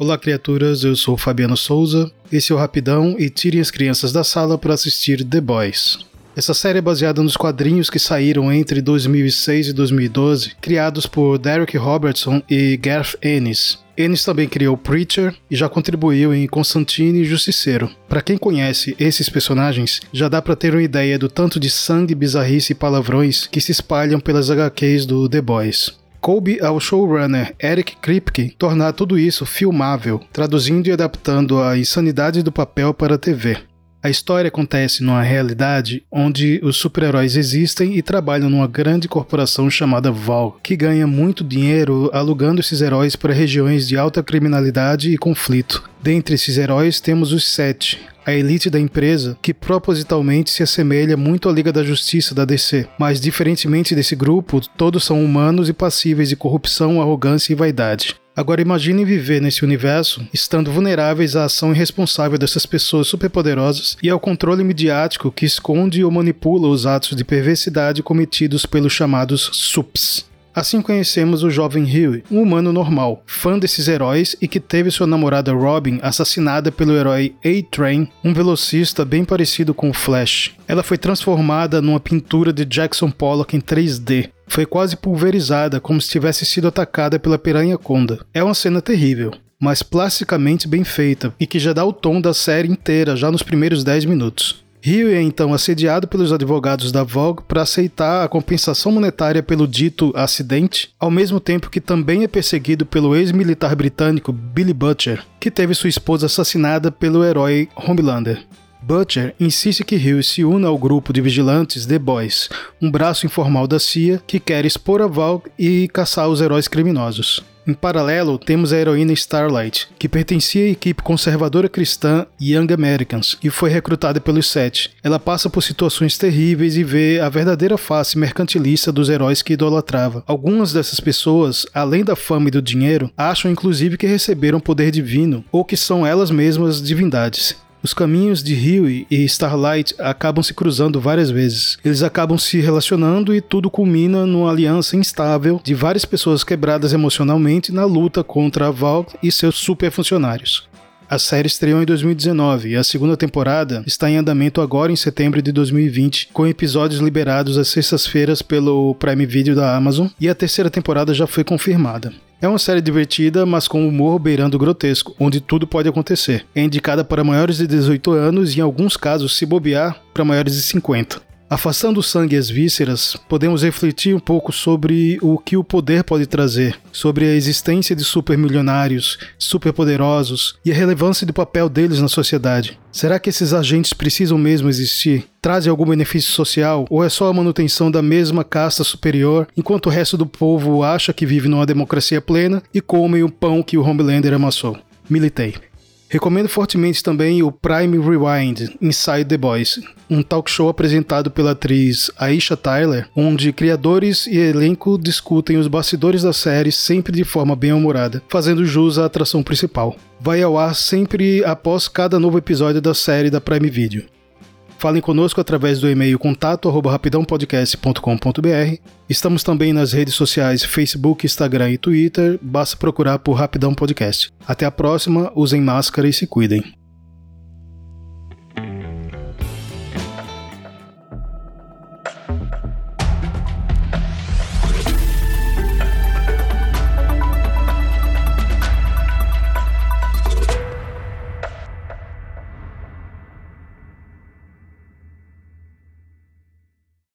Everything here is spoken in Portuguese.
Olá, criaturas, eu sou Fabiano Souza, esse é o Rapidão e tirem as crianças da sala para assistir The Boys. Essa série é baseada nos quadrinhos que saíram entre 2006 e 2012, criados por Derek Robertson e Garth Ennis. Ennis também criou Preacher e já contribuiu em Constantine e Justiceiro. Para quem conhece esses personagens, já dá para ter uma ideia do tanto de sangue, bizarrice e palavrões que se espalham pelas HQs do The Boys. Coube ao showrunner Eric Kripke tornar tudo isso filmável, traduzindo e adaptando a insanidade do papel para a TV. A história acontece numa realidade onde os super-heróis existem e trabalham numa grande corporação chamada Val, que ganha muito dinheiro alugando esses heróis para regiões de alta criminalidade e conflito. Dentre esses heróis temos os Sete, a elite da empresa que propositalmente se assemelha muito à Liga da Justiça da DC, mas diferentemente desse grupo, todos são humanos e passíveis de corrupção, arrogância e vaidade. Agora imagine viver nesse universo estando vulneráveis à ação irresponsável dessas pessoas superpoderosas e ao controle midiático que esconde ou manipula os atos de perversidade cometidos pelos chamados SUPs. Assim conhecemos o jovem Huey, um humano normal, fã desses heróis e que teve sua namorada Robin assassinada pelo herói A-Train, um velocista bem parecido com o Flash. Ela foi transformada numa pintura de Jackson Pollock em 3D, foi quase pulverizada, como se tivesse sido atacada pela piranha conda. É uma cena terrível, mas plasticamente bem feita e que já dá o tom da série inteira já nos primeiros 10 minutos. Rio é então assediado pelos advogados da Vogue para aceitar a compensação monetária pelo dito acidente, ao mesmo tempo que também é perseguido pelo ex-militar britânico Billy Butcher, que teve sua esposa assassinada pelo herói Homelander. Butcher insiste que Hill se una ao grupo de vigilantes The Boys, um braço informal da CIA que quer expor a Val e caçar os heróis criminosos. Em paralelo, temos a heroína Starlight, que pertencia à equipe conservadora cristã Young Americans e foi recrutada pelos Sete. Ela passa por situações terríveis e vê a verdadeira face mercantilista dos heróis que idolatrava. Algumas dessas pessoas, além da fama e do dinheiro, acham inclusive que receberam poder divino ou que são elas mesmas divindades. Os caminhos de Huey e Starlight acabam se cruzando várias vezes. Eles acabam se relacionando e tudo culmina numa aliança instável de várias pessoas quebradas emocionalmente na luta contra a Val e seus super funcionários. A série estreou em 2019 e a segunda temporada está em andamento agora em setembro de 2020, com episódios liberados às sextas-feiras pelo Prime Video da Amazon, e a terceira temporada já foi confirmada. É uma série divertida, mas com humor beirando grotesco, onde tudo pode acontecer. É indicada para maiores de 18 anos e, em alguns casos, se bobear, para maiores de 50. Afastando o sangue e as vísceras, podemos refletir um pouco sobre o que o poder pode trazer, sobre a existência de supermilionários, superpoderosos e a relevância do papel deles na sociedade. Será que esses agentes precisam mesmo existir? Trazem algum benefício social ou é só a manutenção da mesma casta superior, enquanto o resto do povo acha que vive numa democracia plena e come o pão que o Homelander amassou? Militei. Recomendo fortemente também o Prime Rewind Inside the Boys, um talk show apresentado pela atriz Aisha Tyler, onde criadores e elenco discutem os bastidores da série sempre de forma bem humorada, fazendo jus à atração principal. Vai ao ar sempre após cada novo episódio da série da Prime Video. Falem conosco através do e-mail contato@rapidãopodcast.com.br. Estamos também nas redes sociais Facebook, Instagram e Twitter. Basta procurar por Rapidão Podcast. Até a próxima, usem máscara e se cuidem.